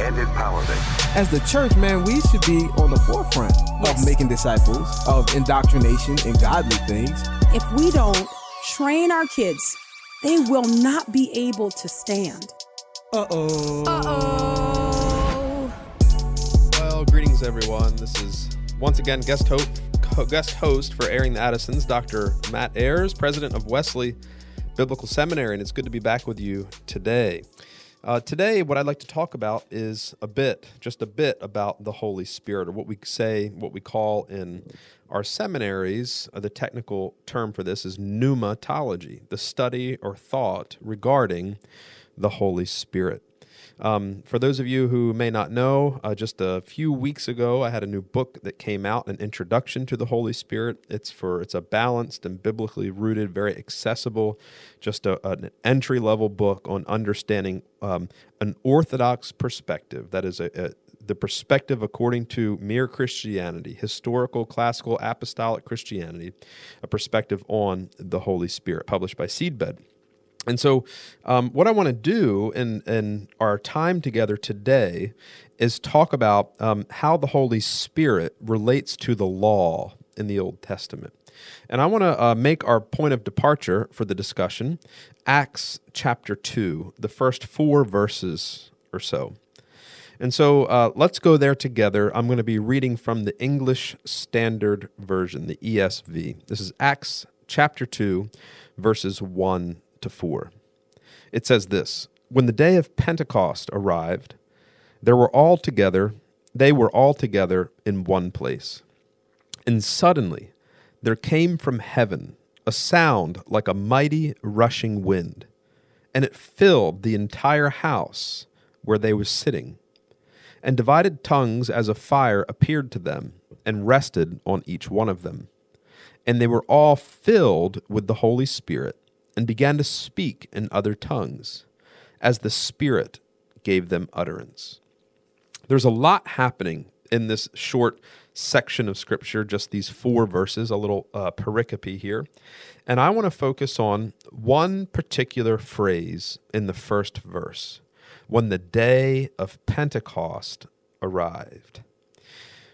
and empowerment. As the church, man, we should be on the forefront Yes. of making disciples, of indoctrination and godly things. If we don't train our kids, they will not be able to stand. Uh oh. Uh oh. Well, greetings everyone. This is once again guest host, guest host for Airing the Addisons, Dr. Matt Ayars, president of Wesley Biblical Seminary, and it's good to be back with you today. Uh, today, what I'd like to talk about is a bit, just a bit about the Holy Spirit, or what we say, what we call in our seminaries, uh, the technical term for this is pneumatology, the study or thought regarding the Holy Spirit. Um, for those of you who may not know, uh, just a few weeks ago, I had a new book that came out, an introduction to the Holy Spirit. It's for it's a balanced and biblically rooted, very accessible, just a, an entry level book on understanding um, an orthodox perspective. That is a, a the perspective according to mere Christianity, historical, classical, apostolic Christianity, a perspective on the Holy Spirit, published by Seedbed. And so, um, what I want to do in, in our time together today is talk about um, how the Holy Spirit relates to the law in the Old Testament. And I want to uh, make our point of departure for the discussion Acts chapter 2, the first four verses or so. And so uh, let's go there together. I'm going to be reading from the English Standard Version, the ESV. This is Acts chapter 2, verses 1 to 4. It says this When the day of Pentecost arrived, there were all together, they were all together in one place. And suddenly there came from heaven a sound like a mighty rushing wind, and it filled the entire house where they were sitting. And divided tongues as a fire appeared to them, and rested on each one of them. And they were all filled with the Holy Spirit and began to speak in other tongues as the Spirit gave them utterance. There's a lot happening in this short section of Scripture, just these four verses, a little uh, pericope here. And I want to focus on one particular phrase in the first verse when the day of Pentecost arrived.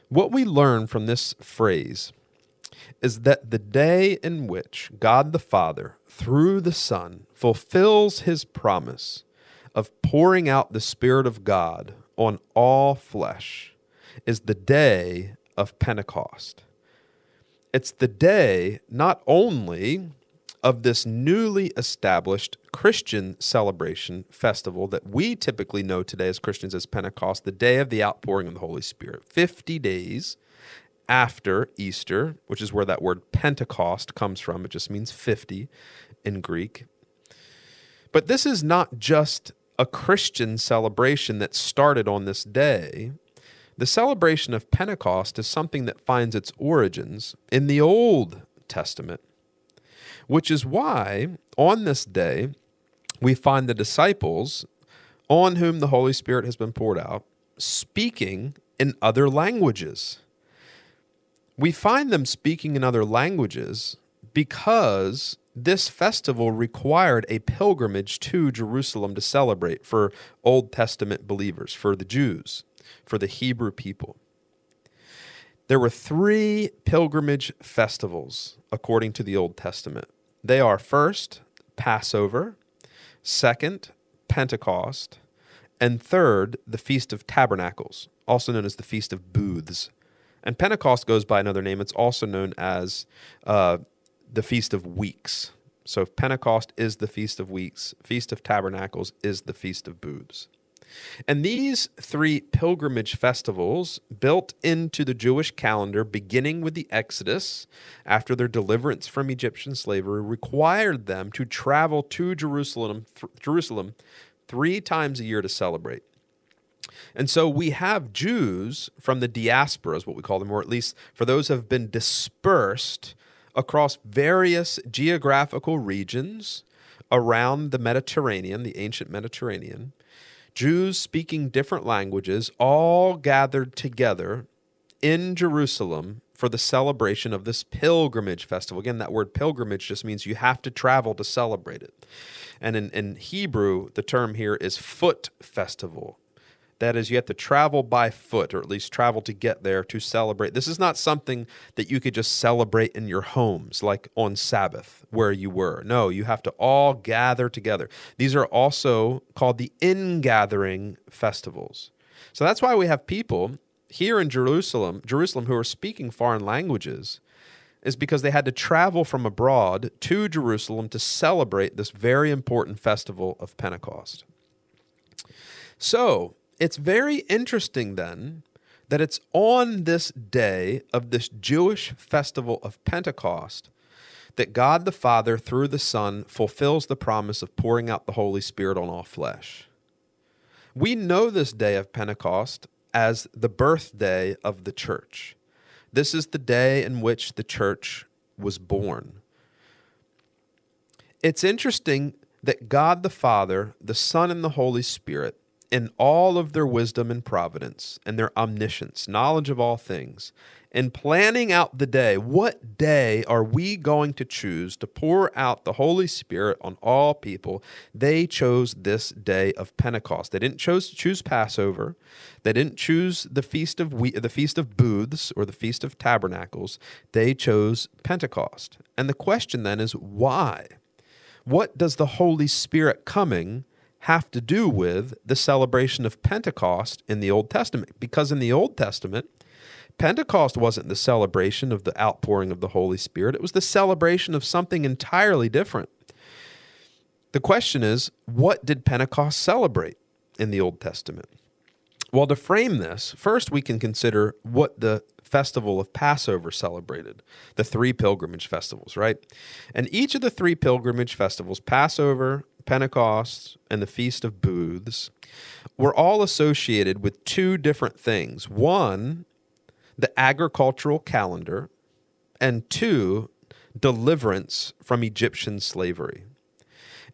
What we learn from this phrase is that the day in which God the Father, through the Son, fulfills his promise of pouring out the Spirit of God on all flesh is the day of Pentecost. It's the day not only of this newly established Christian celebration festival that we typically know today as Christians as Pentecost, the day of the outpouring of the Holy Spirit, 50 days after Easter, which is where that word Pentecost comes from. It just means 50 in Greek. But this is not just a Christian celebration that started on this day. The celebration of Pentecost is something that finds its origins in the Old Testament, which is why on this day we find the disciples on whom the Holy Spirit has been poured out speaking in other languages we find them speaking in other languages because this festival required a pilgrimage to Jerusalem to celebrate for Old Testament believers, for the Jews, for the Hebrew people. There were three pilgrimage festivals according to the Old Testament. They are first, Passover, second, Pentecost, and third, the Feast of Tabernacles, also known as the Feast of Booths. And Pentecost goes by another name. It's also known as uh, the Feast of Weeks. So Pentecost is the Feast of Weeks, Feast of Tabernacles is the Feast of Booths. And these three pilgrimage festivals, built into the Jewish calendar, beginning with the Exodus after their deliverance from Egyptian slavery, required them to travel to Jerusalem, th- Jerusalem three times a year to celebrate. And so we have Jews from the diaspora, is what we call them, or at least for those who have been dispersed across various geographical regions around the Mediterranean, the ancient Mediterranean. Jews speaking different languages all gathered together in Jerusalem for the celebration of this pilgrimage festival. Again, that word pilgrimage just means you have to travel to celebrate it. And in, in Hebrew, the term here is foot festival. That is, you have to travel by foot, or at least travel to get there to celebrate. This is not something that you could just celebrate in your homes, like on Sabbath, where you were. No, you have to all gather together. These are also called the ingathering festivals. So that's why we have people here in Jerusalem, Jerusalem who are speaking foreign languages is because they had to travel from abroad to Jerusalem to celebrate this very important festival of Pentecost. So, it's very interesting then that it's on this day of this Jewish festival of Pentecost that God the Father, through the Son, fulfills the promise of pouring out the Holy Spirit on all flesh. We know this day of Pentecost as the birthday of the church. This is the day in which the church was born. It's interesting that God the Father, the Son, and the Holy Spirit, in all of their wisdom and providence and their omniscience, knowledge of all things, in planning out the day, what day are we going to choose to pour out the Holy Spirit on all people? They chose this day of Pentecost. They didn't choose to choose Passover. They didn't choose the feast of we, the feast of booths or the feast of tabernacles. They chose Pentecost. And the question then is why? What does the Holy Spirit coming have to do with the celebration of Pentecost in the Old Testament? Because in the Old Testament, Pentecost wasn't the celebration of the outpouring of the Holy Spirit, it was the celebration of something entirely different. The question is, what did Pentecost celebrate in the Old Testament? Well, to frame this, first we can consider what the festival of Passover celebrated, the three pilgrimage festivals, right? And each of the three pilgrimage festivals, Passover, Pentecost, and the Feast of Booths, were all associated with two different things. One the agricultural calendar, and two, deliverance from Egyptian slavery.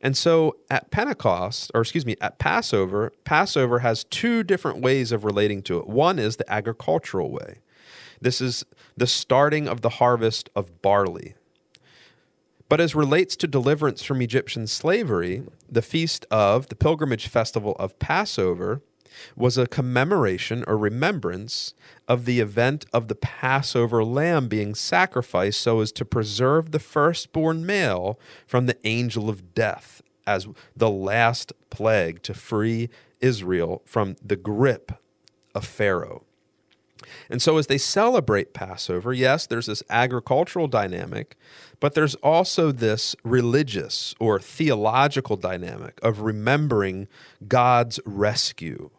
And so at Pentecost, or excuse me, at Passover, Passover has two different ways of relating to it. One is the agricultural way. This is the starting of the harvest of barley. But as relates to deliverance from Egyptian slavery, the feast of the pilgrimage festival of Passover was a commemoration or remembrance of the event of the Passover lamb being sacrificed so as to preserve the firstborn male from the angel of death as the last plague to free Israel from the grip of Pharaoh. And so, as they celebrate Passover, yes, there's this agricultural dynamic, but there's also this religious or theological dynamic of remembering God's rescue.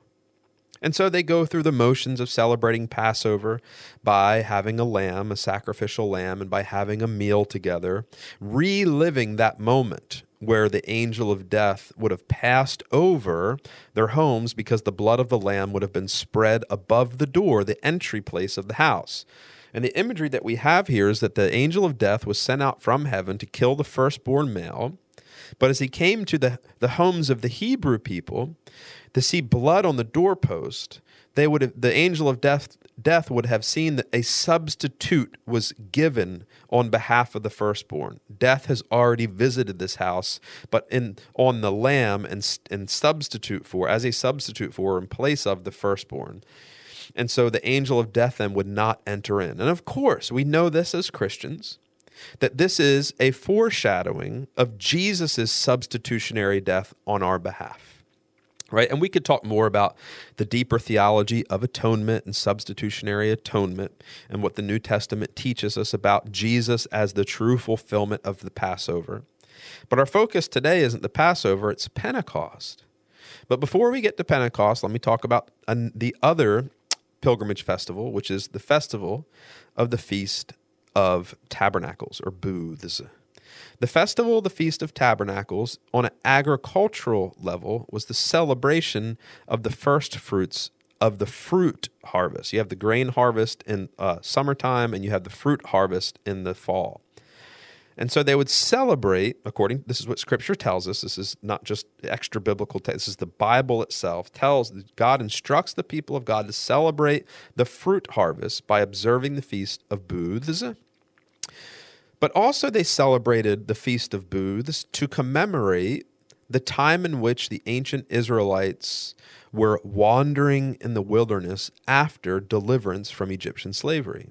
And so they go through the motions of celebrating Passover by having a lamb, a sacrificial lamb, and by having a meal together, reliving that moment where the angel of death would have passed over their homes because the blood of the lamb would have been spread above the door, the entry place of the house. And the imagery that we have here is that the angel of death was sent out from heaven to kill the firstborn male. But as he came to the, the homes of the Hebrew people, to see blood on the doorpost, they would have, the angel of death death would have seen that a substitute was given on behalf of the firstborn. Death has already visited this house, but in on the lamb and and substitute for as a substitute for in place of the firstborn. And so the angel of death then would not enter in. And of course, we know this as Christians that this is a foreshadowing of Jesus' substitutionary death on our behalf right? And we could talk more about the deeper theology of atonement and substitutionary atonement and what the New Testament teaches us about Jesus as the true fulfillment of the Passover. But our focus today isn't the Passover, it's Pentecost. But before we get to Pentecost, let me talk about the other pilgrimage festival, which is the festival of the Feast of Tabernacles or Booths. The festival the Feast of Tabernacles, on an agricultural level, was the celebration of the first fruits of the fruit harvest. You have the grain harvest in uh, summertime, and you have the fruit harvest in the fall. And so they would celebrate, according, this is what scripture tells us. This is not just extra biblical. This is the Bible itself tells, God instructs the people of God to celebrate the fruit harvest by observing the Feast of Booths. But also they celebrated the Feast of Booths to commemorate the time in which the ancient Israelites were wandering in the wilderness after deliverance from Egyptian slavery.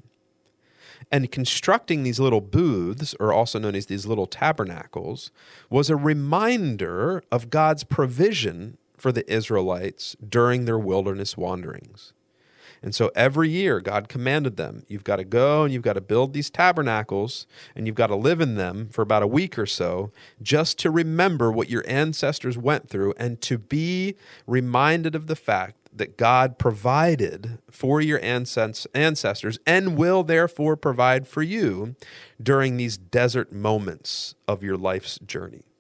And constructing these little booths, or also known as these little tabernacles, was a reminder of God's provision for the Israelites during their wilderness wanderings. And so every year, God commanded them, you've got to go and you've got to build these tabernacles and you've got to live in them for about a week or so just to remember what your ancestors went through and to be reminded of the fact that God provided for your ancestors and will therefore provide for you during these desert moments of your life's journey.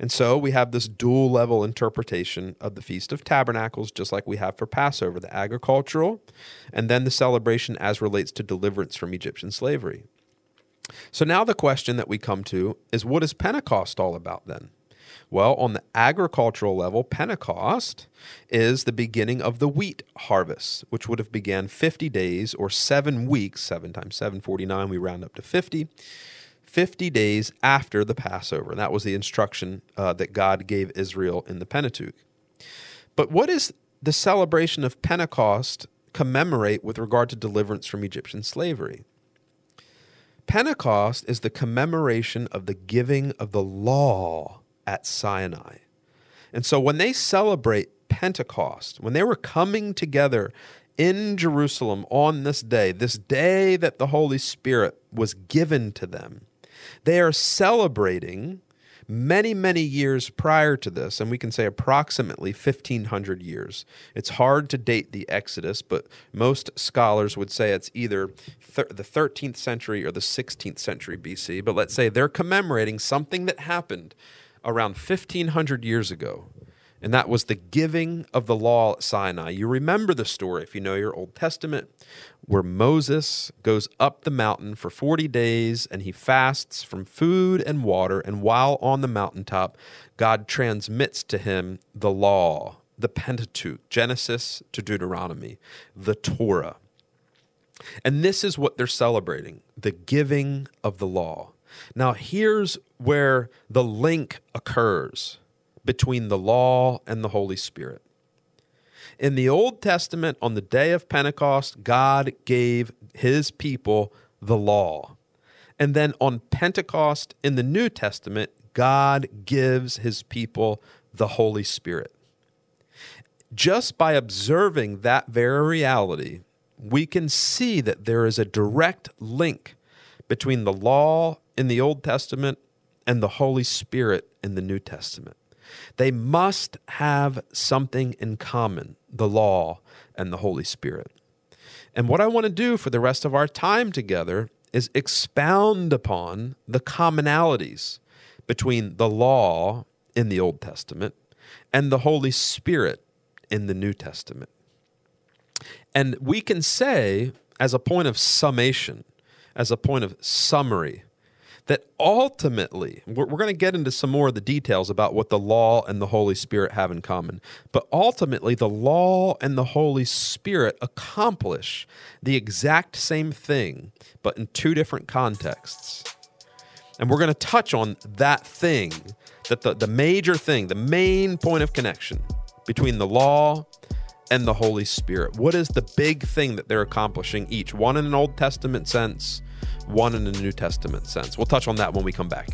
And so we have this dual level interpretation of the Feast of Tabernacles, just like we have for Passover the agricultural, and then the celebration as relates to deliverance from Egyptian slavery. So now the question that we come to is what is Pentecost all about then? Well, on the agricultural level, Pentecost is the beginning of the wheat harvest, which would have began 50 days or seven weeks, seven times seven, 49, we round up to 50, 50 days after the Passover. That was the instruction uh, that God gave Israel in the Pentateuch. But what is the celebration of Pentecost commemorate with regard to deliverance from Egyptian slavery? Pentecost is the commemoration of the giving of the law at Sinai. And so when they celebrate Pentecost, when they were coming together in Jerusalem on this day, this day that the Holy Spirit was given to them, they are celebrating many, many years prior to this, and we can say approximately 1500 years. It's hard to date the Exodus, but most scholars would say it's either th- the 13th century or the 16th century BC. But let's say they're commemorating something that happened around 1500 years ago and that was the giving of the law at Sinai. You remember the story, if you know your Old Testament, where Moses goes up the mountain for 40 days and he fasts from food and water. And while on the mountaintop, God transmits to him the law, the Pentateuch, Genesis to Deuteronomy, the Torah. And this is what they're celebrating the giving of the law. Now, here's where the link occurs between the law and the Holy Spirit. In the Old Testament, on the day of Pentecost, God gave his people the law. And then on Pentecost in the New Testament, God gives his people the Holy Spirit. Just by observing that very reality, we can see that there is a direct link between the law in the Old Testament and the Holy Spirit in the New Testament. They must have something in common the law and the Holy Spirit. And what I want to do for the rest of our time together is expound upon the commonalities between the law in the Old Testament and the Holy Spirit in the New Testament. And we can say, as a point of summation, as a point of summary, that ultimately, we're, we're going to get into some more of the details about what the law and the Holy Spirit have in common, but ultimately, the law and the Holy Spirit accomplish the exact same thing, but in two different contexts. And we're going to touch on that thing, that the, the major thing, the main point of connection between the law and the Holy Spirit. What is the big thing that they're accomplishing each? One in an Old Testament sense, one in the New Testament sense. We'll touch on that when we come back.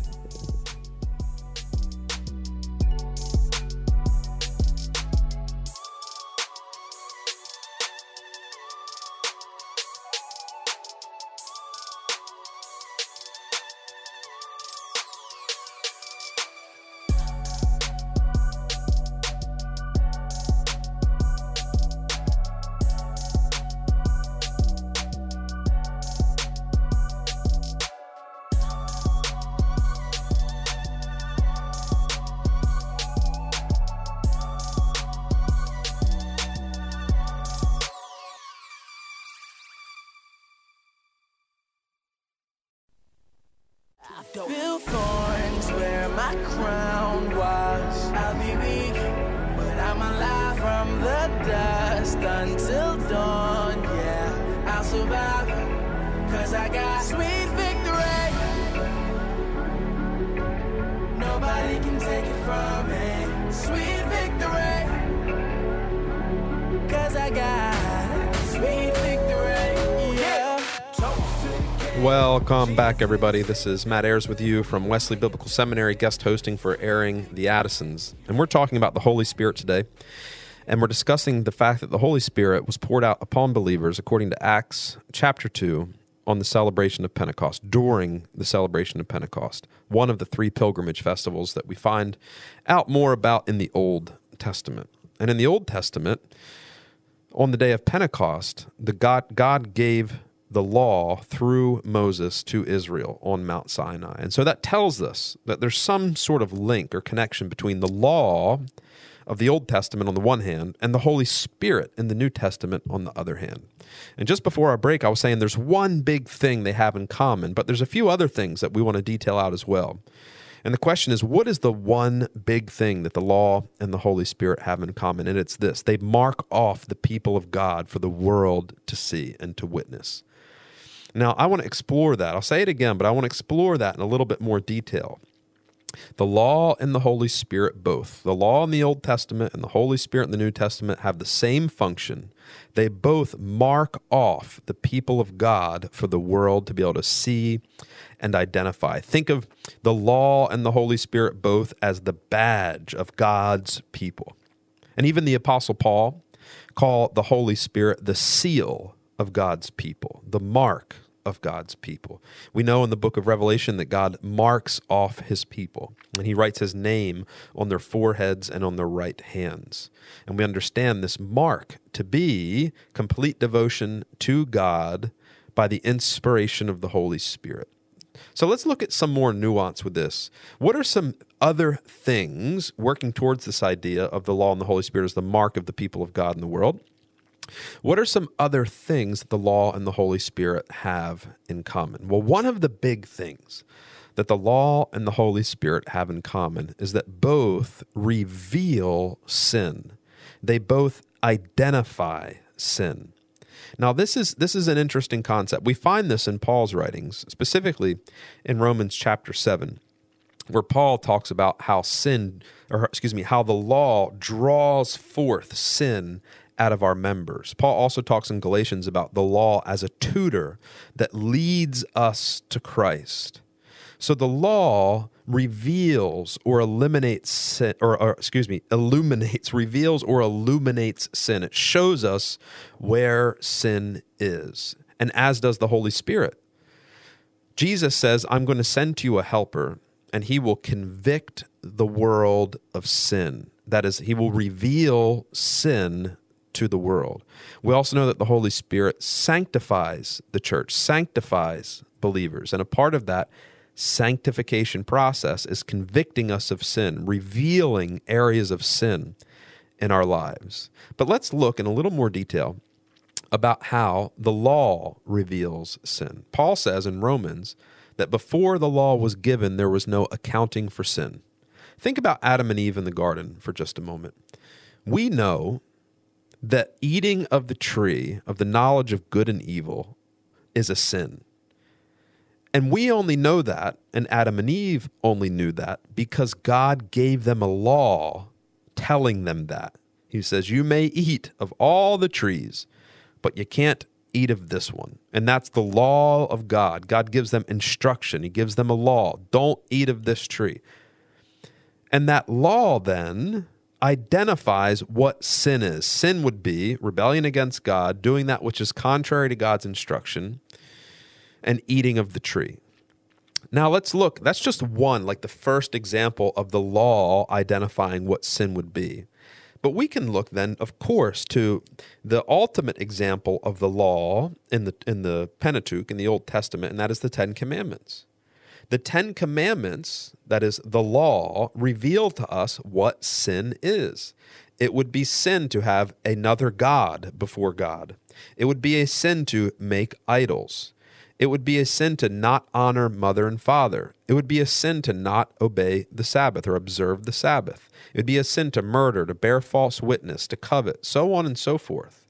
Dust until dawn. Yeah, I'll survive, cause I got sweet victory. Nobody can take it from me. Sweet victory. Cause I got sweet victory. Welcome back, everybody. This is Matt Ayars with you from Wesley Biblical Seminary, guest hosting for Airing the Addisons. And we're talking about the Holy Spirit today. And we're discussing the fact that the Holy Spirit was poured out upon believers, according to Acts chapter 2, on the celebration of Pentecost, during the celebration of Pentecost, one of the three pilgrimage festivals that we find out more about in the Old Testament. And in the Old Testament, on the day of Pentecost, the God, God gave the law through Moses to Israel on Mount Sinai. And so that tells us that there's some sort of link or connection between the law of the Old Testament on the one hand and the Holy Spirit in the New Testament on the other hand. And just before our break, I was saying there's one big thing they have in common, but there's a few other things that we want to detail out as well. And the question is, what is the one big thing that the law and the Holy Spirit have in common? And it's this they mark off the people of God for the world to see and to witness. Now, I want to explore that. I'll say it again, but I want to explore that in a little bit more detail. The law and the Holy Spirit, both. The law in the Old Testament and the Holy Spirit in the New Testament have the same function. They both mark off the people of God for the world to be able to see and identify. Think of the law and the Holy Spirit both as the badge of God's people. And even the Apostle Paul called the Holy Spirit the seal of God's people, the mark of God's people. We know in the book of Revelation that God marks off his people, and he writes his name on their foreheads and on their right hands. And we understand this mark to be complete devotion to God by the inspiration of the Holy Spirit. So let's look at some more nuance with this. What are some other things working towards this idea of the law and the Holy Spirit as the mark of the people of God in the world? What are some other things that the law and the Holy Spirit have in common? Well, one of the big things that the law and the Holy Spirit have in common is that both reveal sin. They both identify sin. Now, this is this is an interesting concept. We find this in Paul's writings, specifically in Romans chapter 7, where Paul talks about how sin or excuse me, how the law draws forth sin out of our members. Paul also talks in Galatians about the law as a tutor that leads us to Christ. So the law reveals or eliminates sin, or, or, excuse me, illuminates, reveals or illuminates sin. It shows us where sin is, and as does the Holy Spirit. Jesus says, I'm going to send to you a helper, and he will convict the world of sin. That is, he will reveal sin to the world. We also know that the Holy Spirit sanctifies the church, sanctifies believers. And a part of that sanctification process is convicting us of sin, revealing areas of sin in our lives. But let's look in a little more detail about how the law reveals sin. Paul says in Romans that before the law was given, there was no accounting for sin. Think about Adam and Eve in the garden for just a moment. We know that eating of the tree of the knowledge of good and evil is a sin. And we only know that, and Adam and Eve only knew that because God gave them a law telling them that. He says, You may eat of all the trees, but you can't eat of this one. And that's the law of God. God gives them instruction, He gives them a law. Don't eat of this tree. And that law then identifies what sin is. Sin would be rebellion against God, doing that which is contrary to God's instruction, and eating of the tree. Now let's look, that's just one, like the first example of the law identifying what sin would be. But we can look then, of course, to the ultimate example of the law in the in the Pentateuch in the Old Testament, and that is the Ten Commandments. The Ten Commandments, that is the law, reveal to us what sin is. It would be sin to have another God before God. It would be a sin to make idols. It would be a sin to not honor mother and father. It would be a sin to not obey the Sabbath or observe the Sabbath. It would be a sin to murder, to bear false witness, to covet, so on and so forth.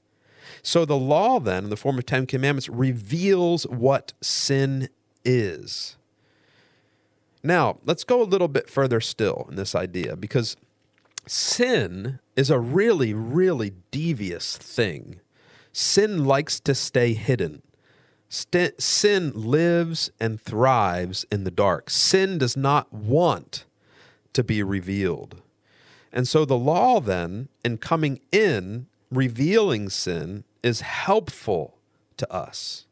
So the law, then, in the form of Ten Commandments, reveals what sin is. Now, let's go a little bit further still in this idea because sin is a really, really devious thing. Sin likes to stay hidden. St- sin lives and thrives in the dark. Sin does not want to be revealed. And so the law, then, in coming in, revealing sin, is helpful to us.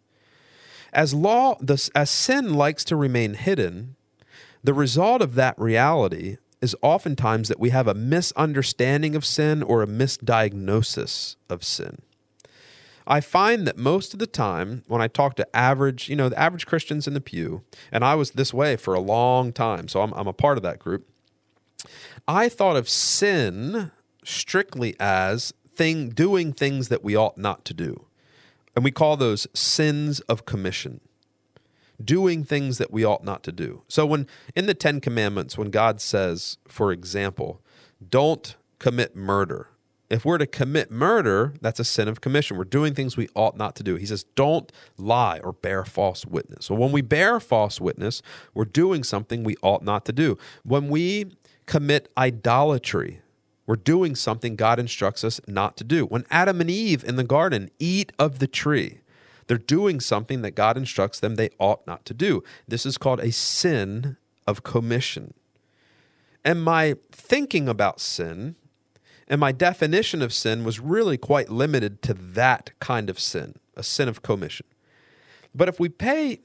As law, this, as sin likes to remain hidden, the result of that reality is oftentimes that we have a misunderstanding of sin or a misdiagnosis of sin. I find that most of the time when I talk to average, you know, the average Christians in the pew, and I was this way for a long time, so I'm, I'm a part of that group. I thought of sin strictly as thing doing things that we ought not to do. And we call those sins of commission. Doing things that we ought not to do. So when in the 10 commandments when God says, for example, don't commit murder, if we're to commit murder, that's a sin of commission. We're doing things we ought not to do. He says, don't lie or bear false witness. So when we bear false witness, we're doing something we ought not to do. When we commit idolatry, we're doing something God instructs us not to do. When Adam and Eve in the garden eat of the tree, they're doing something that God instructs them they ought not to do. This is called a sin of commission. And my thinking about sin and my definition of sin was really quite limited to that kind of sin, a sin of commission. But if we pay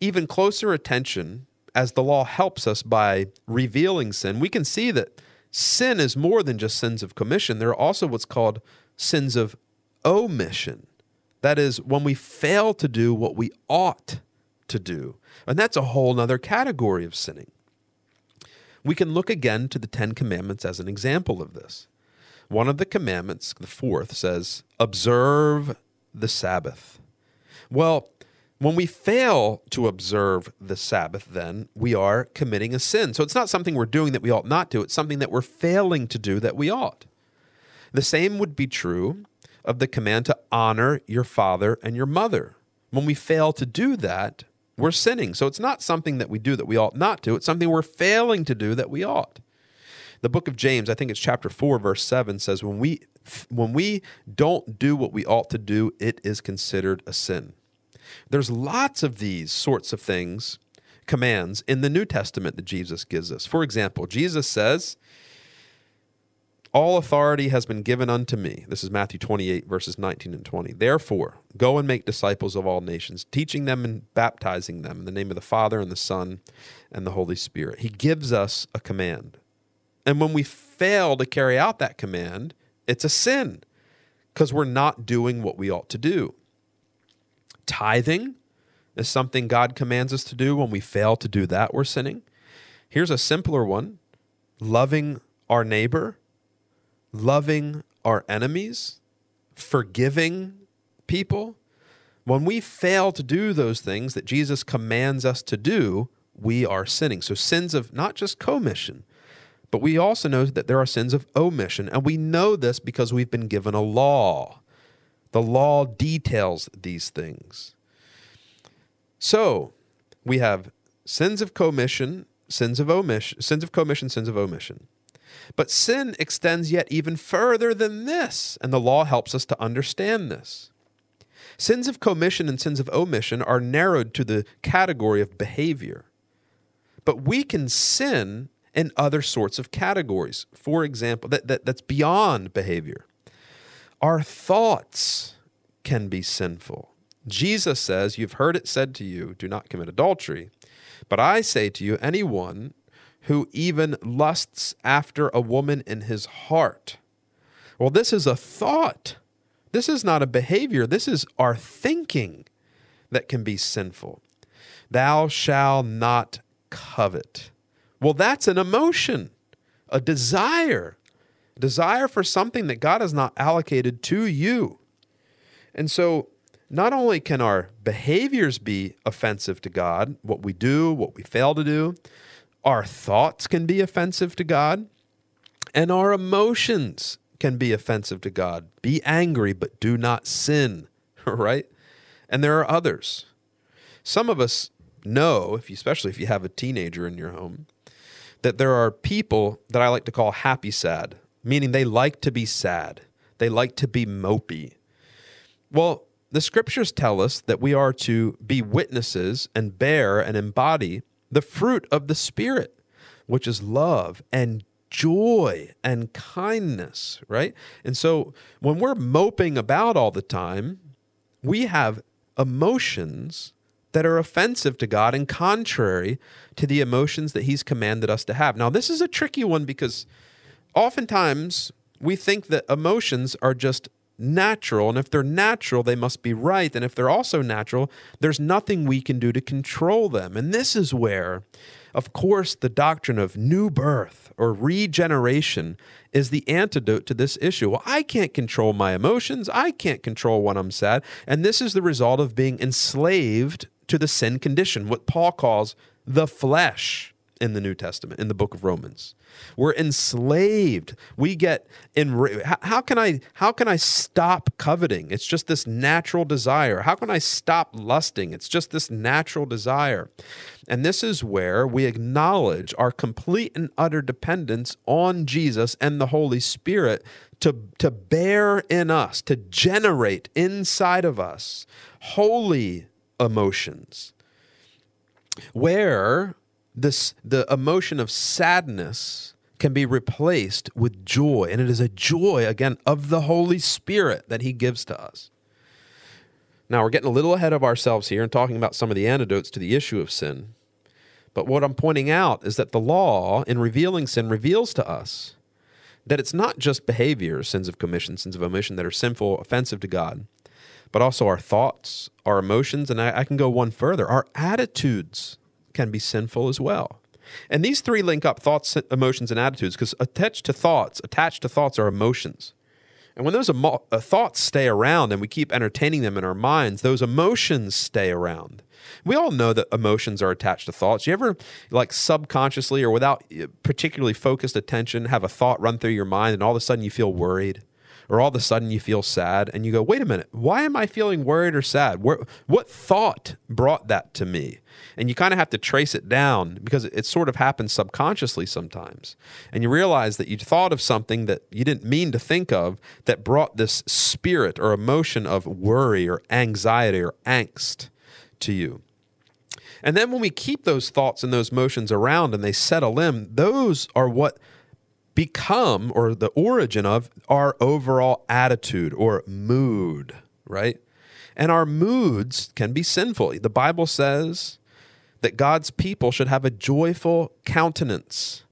even closer attention as the law helps us by revealing sin, we can see that sin is more than just sins of commission. There are also what's called sins of omission. That is, when we fail to do what we ought to do. And that's a whole other category of sinning. We can look again to the Ten Commandments as an example of this. One of the commandments, the fourth, says, Observe the Sabbath. Well, when we fail to observe the Sabbath, then we are committing a sin. So it's not something we're doing that we ought not do, it's something that we're failing to do that we ought. The same would be true of the command to honor your father and your mother. When we fail to do that, we're sinning. So it's not something that we do that we ought not to, it's something we're failing to do that we ought. The book of James, I think it's chapter 4 verse 7 says when we when we don't do what we ought to do, it is considered a sin. There's lots of these sorts of things, commands in the New Testament that Jesus gives us. For example, Jesus says, all authority has been given unto me. This is Matthew 28, verses 19 and 20. Therefore, go and make disciples of all nations, teaching them and baptizing them in the name of the Father and the Son and the Holy Spirit. He gives us a command. And when we fail to carry out that command, it's a sin because we're not doing what we ought to do. Tithing is something God commands us to do. When we fail to do that, we're sinning. Here's a simpler one loving our neighbor, loving our enemies, forgiving people. When we fail to do those things that Jesus commands us to do, we are sinning. So, sins of not just commission, but we also know that there are sins of omission. And we know this because we've been given a law. The law details these things. So we have sins of commission, sins of omission, sins of commission, sins of omission. But sin extends yet even further than this, and the law helps us to understand this. Sins of commission and sins of omission are narrowed to the category of behavior. But we can sin in other sorts of categories. For example, that, that, that's beyond behavior. Our thoughts can be sinful. Jesus says, You've heard it said to you, do not commit adultery. But I say to you, anyone who even lusts after a woman in his heart. Well, this is a thought. This is not a behavior. This is our thinking that can be sinful. Thou shalt not covet. Well, that's an emotion, a desire, desire for something that God has not allocated to you. And so not only can our behaviors be offensive to God, what we do, what we fail to do, our thoughts can be offensive to God, and our emotions can be offensive to God. Be angry, but do not sin, right? And there are others. Some of us know, if you, especially if you have a teenager in your home, that there are people that I like to call happy sad, meaning they like to be sad. They like to be mopey. Well, the scriptures tell us that we are to be witnesses and bear and embody the fruit of the Spirit, which is love and joy and kindness, right? And so when we're moping about all the time, we have emotions that are offensive to God and contrary to the emotions that He's commanded us to have. Now, this is a tricky one because oftentimes we think that emotions are just natural. And if they're natural, they must be right. And if they're also natural, there's nothing we can do to control them. And this is where, of course, the doctrine of new birth or regeneration is the antidote to this issue. Well, I can't control my emotions. I can't control when I'm sad. And this is the result of being enslaved to the sin condition, what Paul calls the flesh in the New Testament, in the book of Romans. We're enslaved. We get in how can I how can I stop coveting? It's just this natural desire. How can I stop lusting? It's just this natural desire. And this is where we acknowledge our complete and utter dependence on Jesus and the Holy Spirit to, to bear in us, to generate inside of us holy emotions. Where this the emotion of sadness can be replaced with joy and it is a joy again of the holy spirit that he gives to us. Now we're getting a little ahead of ourselves here and talking about some of the antidotes to the issue of sin but what i'm pointing out is that the law in revealing sin reveals to us that it's not just behavior sins of commission sins of omission that are sinful offensive to god but also our thoughts our emotions and I, I can go one further our attitudes can be sinful as well. And these three link up thoughts, emotions, and attitudes because attached to thoughts, attached to thoughts are emotions. And when those emo- uh, thoughts stay around and we keep entertaining them in our minds, those emotions stay around. We all know that emotions are attached to thoughts. You ever, like subconsciously or without uh, particularly focused attention, have a thought run through your mind and all of a sudden you feel worried? Or all of a sudden you feel sad and you go, wait a minute, why am I feeling worried or sad? Where, what thought brought that to me? and you kind of have to trace it down because it, sort of happens subconsciously sometimes. And you realize that you thought of something that you didn't mean to think of that brought this spirit or emotion of worry or anxiety or angst to you. And then when we keep those thoughts and those motions around and they settle in, those are what become or the origin of our overall attitude or mood, right? And our moods can be sinful. The Bible says that God's people should have a joyful countenance,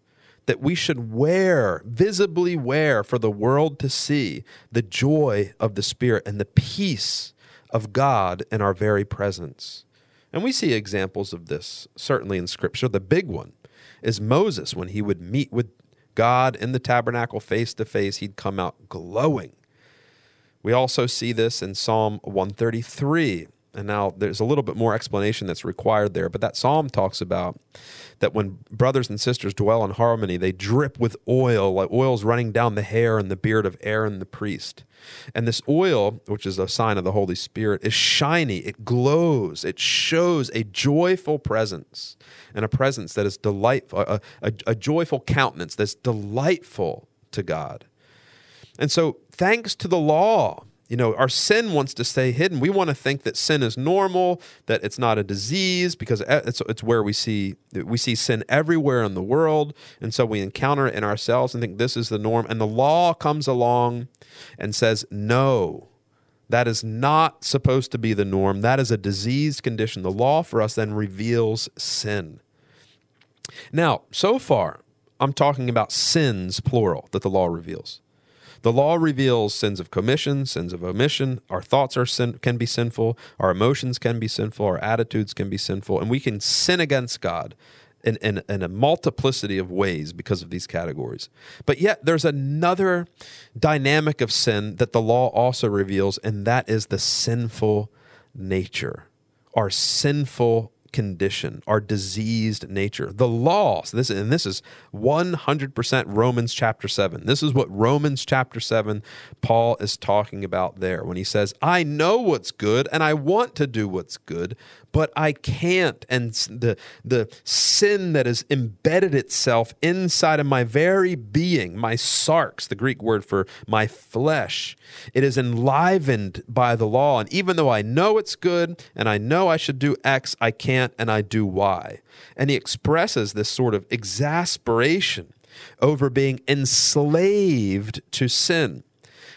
that we should wear, visibly wear for the world to see the joy of the Spirit and the peace of God in our very presence. And we see examples of this certainly in Scripture. The big one is Moses when he would meet with God in the tabernacle face to face, he'd come out glowing. We also see this in Psalm 133 and now there's a little bit more explanation that's required there, but that psalm talks about that when brothers and sisters dwell in harmony, they drip with oil, like oil's running down the hair and the beard of Aaron the priest. And this oil, which is a sign of the Holy Spirit, is shiny, it glows, it shows a joyful presence, and a presence that is delightful, a, a, a joyful countenance that's delightful to God. And so, thanks to the law, you know, our sin wants to stay hidden. We want to think that sin is normal, that it's not a disease, because it's, it's where we see we see sin everywhere in the world, and so we encounter it in ourselves and think this is the norm. And the law comes along and says, no, that is not supposed to be the norm. That is a diseased condition. The law for us then reveals sin. Now, so far, I'm talking about sins plural that the law reveals. The law reveals sins of commission, sins of omission. Our thoughts are sin, can be sinful. Our emotions can be sinful. Our attitudes can be sinful. And we can sin against God in, in, in, a multiplicity of ways because of these categories. But yet, there's another dynamic of sin that the law also reveals, and that is the sinful nature, our sinful condition, our diseased nature. The law, so this, and this is 100% Romans chapter 7. This is what Romans chapter 7, Paul is talking about there when he says, I know what's good and I want to do what's good, but I can't. And the, the sin that has embedded itself inside of my very being, my sarx, the Greek word for my flesh, it is enlivened by the law. And even though I know it's good and I know I should do X, I can't and I do why. And he expresses this sort of exasperation over being enslaved to sin.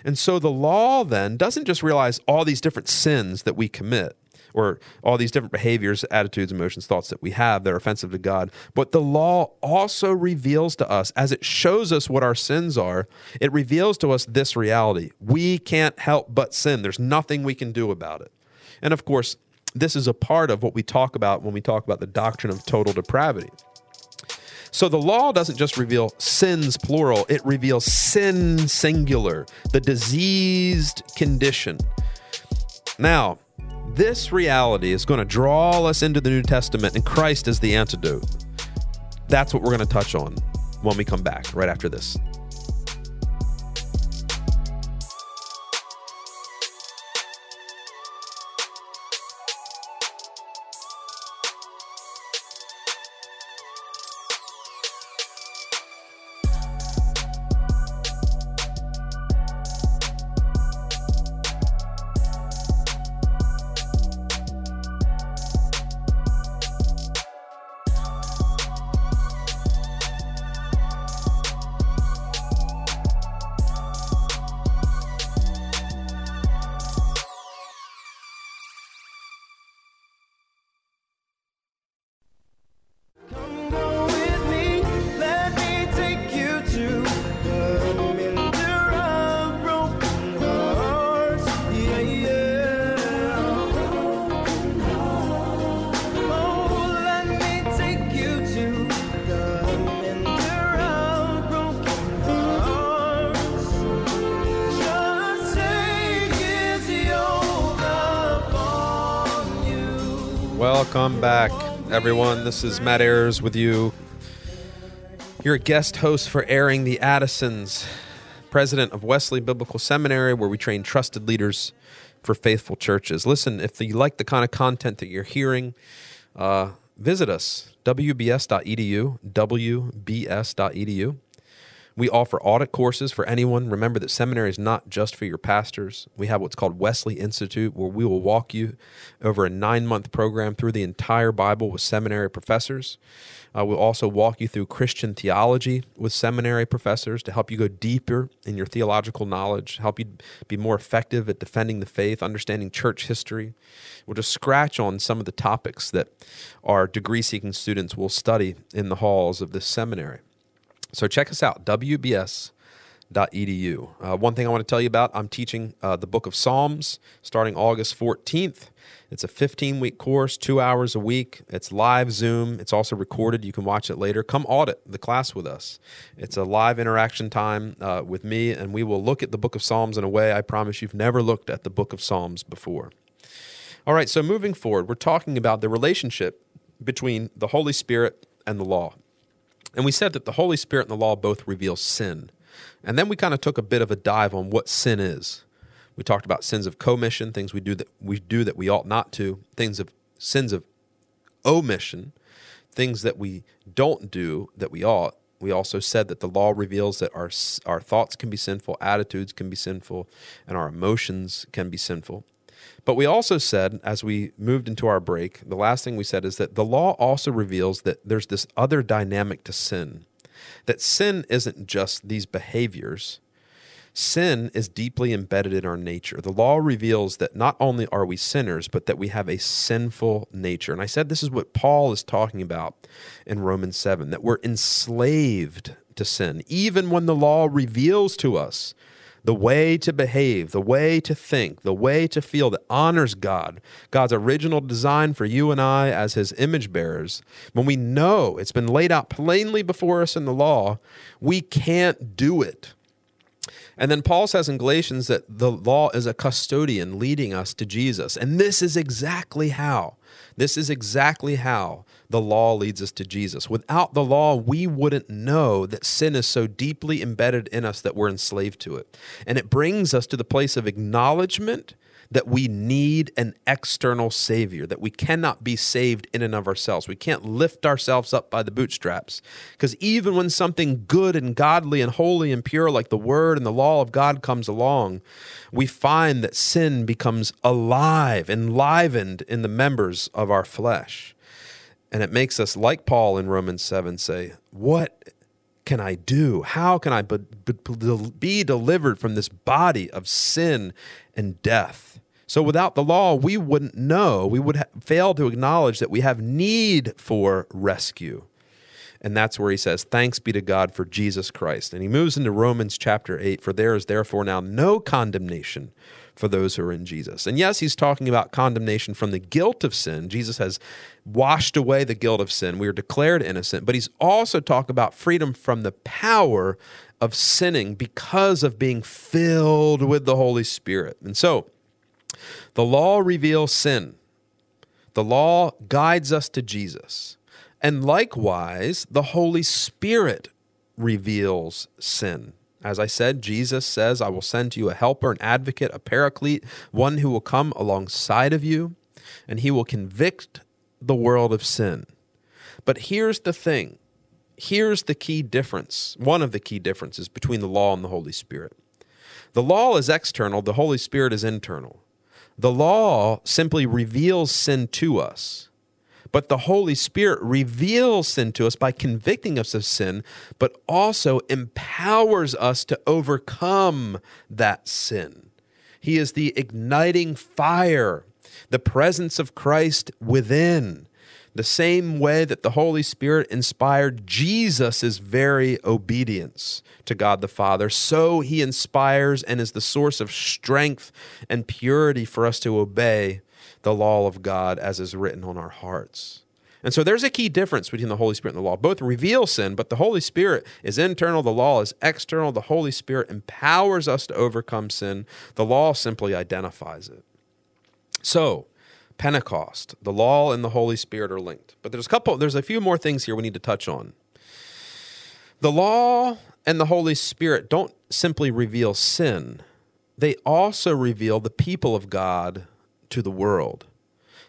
And so the law then doesn't just realize all these different sins that we commit or all these different behaviors, attitudes, emotions, thoughts that we have that are offensive to God. But the law also reveals to us, as it shows us what our sins are, it reveals to us this reality. We can't help but sin. There's nothing we can do about it. And of course, this is a part of what we talk about when we talk about the doctrine of total depravity. So the law doesn't just reveal sins plural, it reveals sin singular, the diseased condition. Now, this reality is going to draw us into the New Testament, and Christ is the antidote. That's what we're going to touch on when we come back right after this. Welcome back, everyone. This is Matt Ayars with you. You're a guest host for Airing the Addisons, president of Wesley Biblical Seminary, where we train trusted leaders for faithful churches. Listen, if you like the kind of content that you're hearing, uh, visit us, wbs.edu, wbs.edu. We offer audit courses for anyone. Remember that seminary is not just for your pastors. We have what's called Wesley Institute, where we will walk you over a nine month program through the entire Bible with seminary professors. Uh, we'll also walk you through Christian theology with seminary professors to help you go deeper in your theological knowledge, help you be more effective at defending the faith, understanding church history. We'll just scratch on some of the topics that our degree seeking students will study in the halls of this seminary. So check us out, wbs.edu. Uh, one thing I want to tell you about I'm teaching uh, the book of Psalms starting August 14th. It's a 15 week course, two hours a week. It's live Zoom. It's also recorded. You can watch it later. Come audit the class with us. It's a live interaction time uh, with me, and we will look at the book of Psalms in a way I promise you've never looked at the book of Psalms before. All right, so moving forward, we're talking about the relationship between the Holy Spirit and the law. And we said that the Holy Spirit and the law both reveal sin. And then we kind of took a bit of a dive on what sin is. We talked about sins of commission, things we do that we do that we ought not to, things of sins of omission, things that we don't do that we ought. We also said that the law reveals that our our thoughts can be sinful, attitudes can be sinful, and our emotions can be sinful. But we also said, as we moved into our break, the last thing we said is that the law also reveals that there's this other dynamic to sin. That sin isn't just these behaviors, sin is deeply embedded in our nature. The law reveals that not only are we sinners, but that we have a sinful nature. And I said this is what Paul is talking about in Romans 7 that we're enslaved to sin, even when the law reveals to us the way to behave, the way to think, the way to feel that honors God, God's original design for you and I as his image bearers, when we know it's been laid out plainly before us in the law, we can't do it. And then Paul says in Galatians that the law is a custodian leading us to Jesus. And this is exactly how. This is exactly how the law leads us to Jesus. Without the law, we wouldn't know that sin is so deeply embedded in us that we're enslaved to it. And it brings us to the place of acknowledgement that we need an external savior, that we cannot be saved in and of ourselves. We can't lift ourselves up by the bootstraps. Because even when something good and godly and holy and pure, like the word and the law of God, comes along, we find that sin becomes alive, enlivened in the members of our flesh. And it makes us, like Paul in Romans 7, say, What can I do? How can I be, be delivered from this body of sin and death? So without the law, we wouldn't know. We would ha- fail to acknowledge that we have need for rescue. And that's where he says, Thanks be to God for Jesus Christ. And he moves into Romans chapter 8 For there is therefore now no condemnation for those who are in Jesus. And yes, he's talking about condemnation from the guilt of sin. Jesus has washed away the guilt of sin. We are declared innocent. But he's also talking about freedom from the power of sinning because of being filled with the Holy Spirit. And so, the law reveals sin. The law guides us to Jesus. And likewise, the Holy Spirit reveals sin. As I said, Jesus says, I will send to you a helper, an advocate, a paraclete, one who will come alongside of you, and he will convict the world of sin. But here's the thing here's the key difference, one of the key differences between the law and the Holy Spirit. The law is external, the Holy Spirit is internal. The law simply reveals sin to us. But the Holy Spirit reveals sin to us by convicting us of sin, but also empowers us to overcome that sin. He is the igniting fire, the presence of Christ within. The same way that the Holy Spirit inspired Jesus' very obedience to God the Father, so he inspires and is the source of strength and purity for us to obey the law of God as is written on our hearts. And so there's a key difference between the Holy Spirit and the law. Both reveal sin, but the Holy Spirit is internal, the law is external. The Holy Spirit empowers us to overcome sin, the law simply identifies it. So, Pentecost, the law and the Holy Spirit are linked. But there's a couple there's a few more things here we need to touch on. The law and the Holy Spirit don't simply reveal sin. They also reveal the people of God to the world.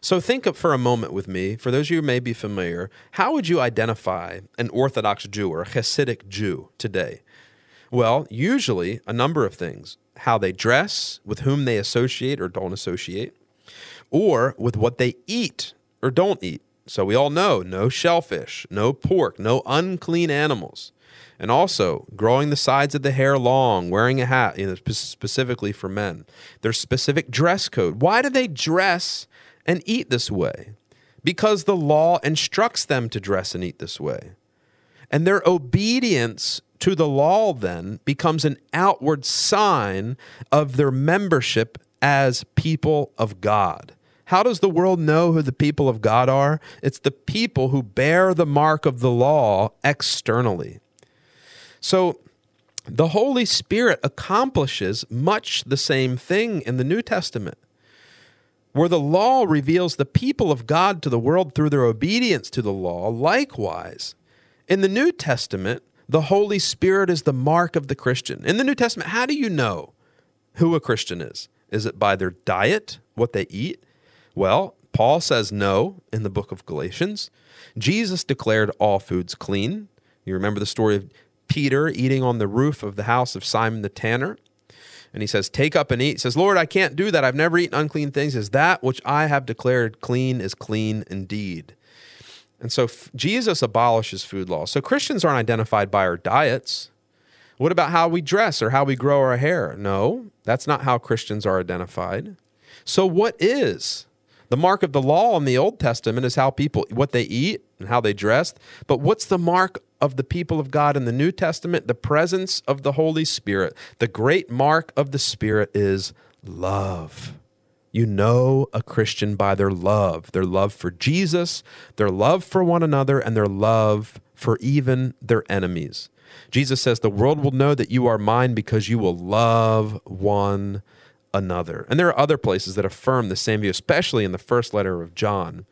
So think of for a moment with me, for those of you who may be familiar, how would you identify an Orthodox Jew or a Hasidic Jew today? Well, usually a number of things how they dress, with whom they associate or don't associate, or with what they eat or don't eat. So we all know no shellfish, no pork, no unclean animals. And also growing the sides of the hair long, wearing a hat, you know, specifically for men. There's specific dress code. Why do they dress and eat this way? Because the law instructs them to dress and eat this way. And their obedience to the law then becomes an outward sign of their membership as people of God. How does the world know who the people of God are? It's the people who bear the mark of the law externally. So, the Holy Spirit accomplishes much the same thing in the New Testament. Where the law reveals the people of God to the world through their obedience to the law, likewise, in the New Testament, the Holy Spirit is the mark of the Christian. In the New Testament, how do you know who a Christian is? Is it by their diet, what they eat? Well, Paul says no in the book of Galatians. Jesus declared all foods clean. You remember the story of Peter eating on the roof of the house of Simon the tanner. And he says, Take up and eat. He says, Lord, I can't do that. I've never eaten unclean things. Says, That which I have declared clean is clean indeed. And so f- Jesus abolishes food laws. So Christians aren't identified by our diets. What about how we dress or how we grow our hair? No, that's not how Christians are identified. So what is? The mark of the law in the Old Testament is how people what they eat and how they dressed. But what's the mark of the people of God in the New Testament? The presence of the Holy Spirit. The great mark of the Spirit is love. You know a Christian by their love, their love for Jesus, their love for one another, and their love for even their enemies. Jesus says, The world will know that you are mine because you will love one another. And there are other places that affirm the same view, especially in the first letter of John.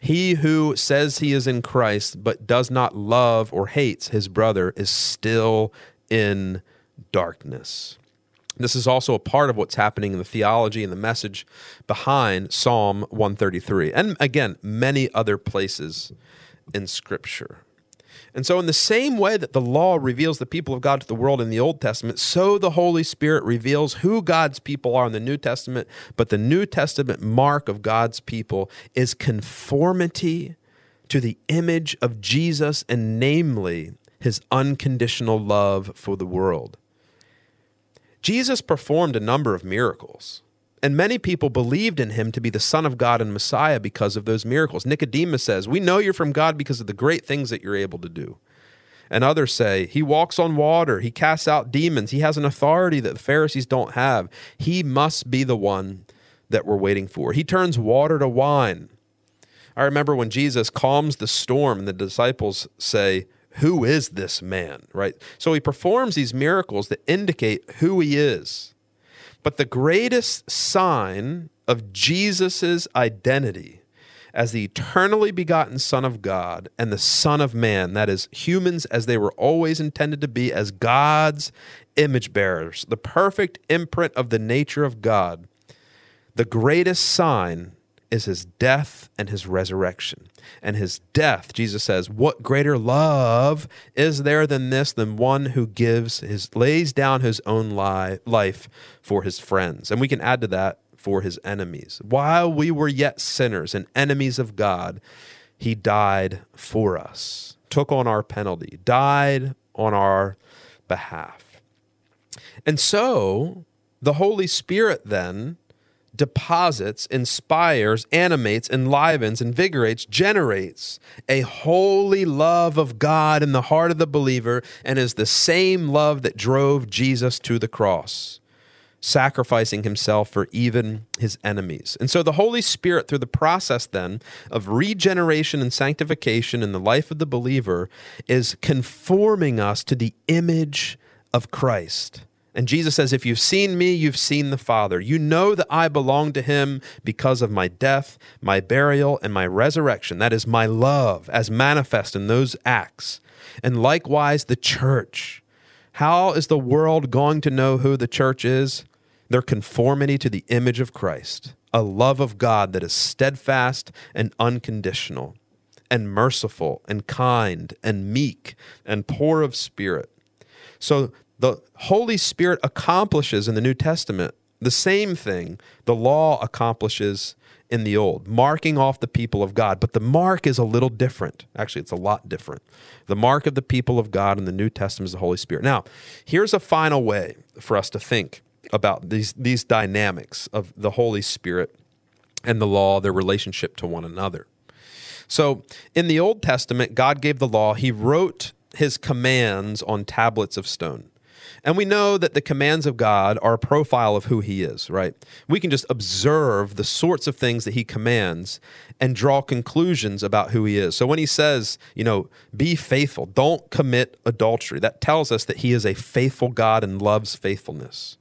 He who says he is in Christ but does not love or hates his brother is still in darkness. This is also a part of what's happening in the theology and the message behind Psalm 133, and again, many other places in Scripture. And so, in the same way that the law reveals the people of God to the world in the Old Testament, so the Holy Spirit reveals who God's people are in the New Testament. But the New Testament mark of God's people is conformity to the image of Jesus, and namely, his unconditional love for the world. Jesus performed a number of miracles, and many people believed in him to be the Son of God and Messiah because of those miracles. Nicodemus says, We know you're from God because of the great things that you're able to do. And others say, He walks on water, He casts out demons, He has an authority that the Pharisees don't have. He must be the one that we're waiting for. He turns water to wine. I remember when Jesus calms the storm, and the disciples say, who is this man, right? So he performs these miracles that indicate who he is. But the greatest sign of Jesus' identity as the eternally begotten Son of God and the Son of Man, that is, humans as they were always intended to be, as God's image bearers, the perfect imprint of the nature of God, the greatest sign is his death and his resurrection. And his death, Jesus says, what greater love is there than this, than one who gives his, lays down his own li- life for his friends? And we can add to that for his enemies. While we were yet sinners and enemies of God, he died for us, took on our penalty, died on our behalf. And so the Holy Spirit then deposits, inspires, animates, enlivens, invigorates, generates a holy love of God in the heart of the believer and is the same love that drove Jesus to the cross, sacrificing himself for even his enemies. And so the Holy Spirit, through the process then of regeneration and sanctification in the life of the believer, is conforming us to the image of Christ. And Jesus says, If you've seen me, you've seen the Father. You know that I belong to him because of my death, my burial, and my resurrection. That is my love as manifest in those acts. And likewise, the church. How is the world going to know who the church is? Their conformity to the image of Christ, a love of God that is steadfast and unconditional, and merciful and kind and meek and poor of spirit. So the Holy Spirit accomplishes in the New Testament the same thing the law accomplishes in the Old, marking off the people of God. But the mark is a little different. Actually, it's a lot different. The mark of the people of God in the New Testament is the Holy Spirit. Now, here's a final way for us to think about these, these dynamics of the Holy Spirit and the law, their relationship to one another. So, in the Old Testament, God gave the law, He wrote His commands on tablets of stone. And we know that the commands of God are a profile of who he is, right? We can just observe the sorts of things that he commands and draw conclusions about who he is. So when he says, you know, be faithful, don't commit adultery, that tells us that he is a faithful God and loves faithfulness.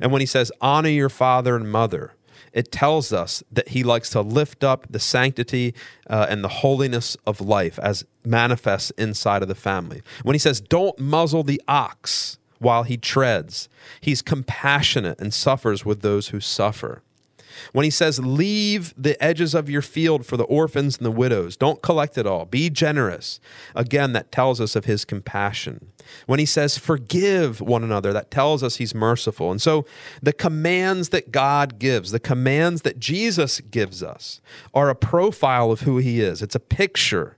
And when he says, honor your father and mother, it tells us that he likes to lift up the sanctity uh, and the holiness of life as manifests inside of the family. When he says, don't muzzle the ox, while he treads. He's compassionate and suffers with those who suffer. When he says, Leave the edges of your field for the orphans and the widows, don't collect it all, be generous. Again, that tells us of his compassion. When he says, Forgive one another, that tells us he's merciful. And so the commands that God gives, the commands that Jesus gives us, are a profile of who he is. It's a picture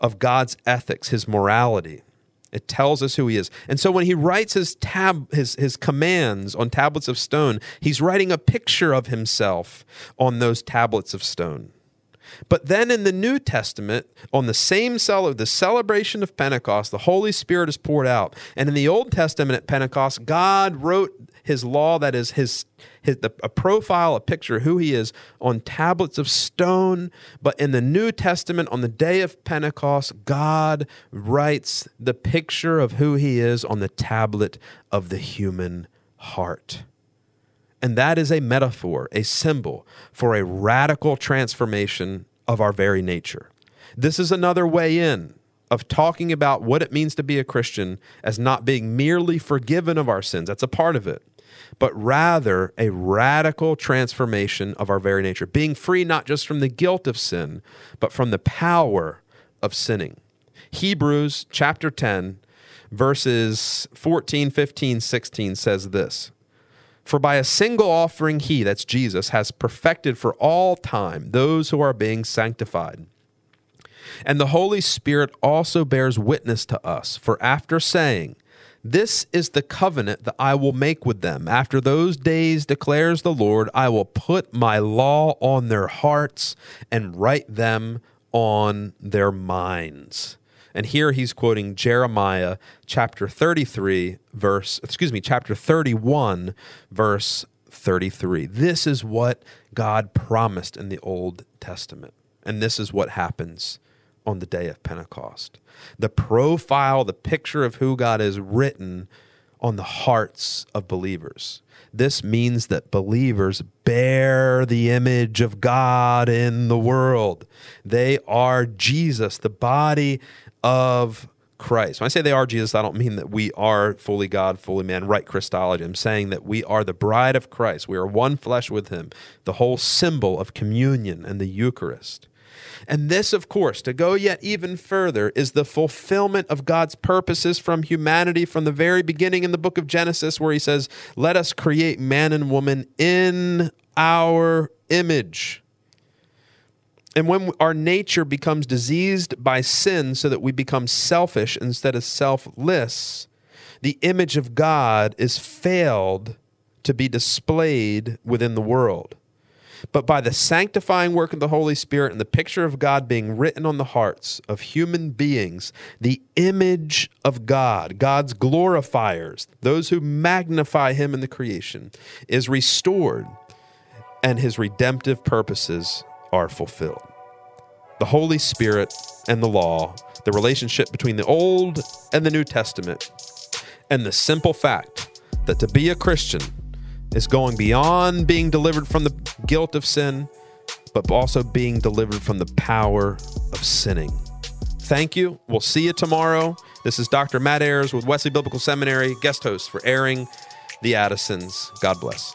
of God's ethics, his morality. It tells us who he is. And so when he writes his tab his his commands on tablets of stone, he's writing a picture of himself on those tablets of stone. But then in the New Testament, on the same cell of the celebration of Pentecost, the Holy Spirit is poured out. And in the Old Testament at Pentecost, God wrote his law, that is his, his the, a profile, a picture of who he is on tablets of stone. But in the New Testament, on the day of Pentecost, God writes the picture of who he is on the tablet of the human heart. And that is a metaphor, a symbol for a radical transformation of our very nature. This is another way in of talking about what it means to be a Christian as not being merely forgiven of our sins. That's a part of it. But rather a radical transformation of our very nature, being free not just from the guilt of sin, but from the power of sinning. Hebrews chapter 10, verses 14, 15, 16 says this for by a single offering, he, that's Jesus, has perfected for all time those who are being sanctified. And the Holy Spirit also bears witness to us, for after saying, This is the covenant that I will make with them. After those days, declares the Lord, I will put my law on their hearts and write them on their minds. And here he's quoting Jeremiah chapter 33, verse, excuse me, chapter 31, verse 33. This is what God promised in the Old Testament. And this is what happens on the day of Pentecost. The profile, the picture of who God is written on the hearts of believers. This means that believers bear the image of God in the world. They are Jesus, the body of Christ. When I say they are Jesus, I don't mean that we are fully God, fully man, right Christology. I'm saying that we are the bride of Christ. We are one flesh with him, the whole symbol of communion and the Eucharist. And this, of course, to go yet even further, is the fulfillment of God's purposes from humanity from the very beginning in the book of Genesis, where he says, Let us create man and woman in our image. And when our nature becomes diseased by sin so that we become selfish instead of selfless, the image of God is failed to be displayed within the world. But by the sanctifying work of the Holy Spirit and the picture of God being written on the hearts of human beings, the image of God, God's glorifiers, those who magnify Him in the creation, is restored and His redemptive purposes are fulfilled. The Holy Spirit and the law, the relationship between the Old and the New Testament, and the simple fact that to be a Christian is going beyond being delivered from the guilt of sin, but also being delivered from the power of sinning. Thank you. We'll see you tomorrow. This is Dr. Matt Ayars with Wesley Biblical Seminary, guest host for airing the Addisons. God bless.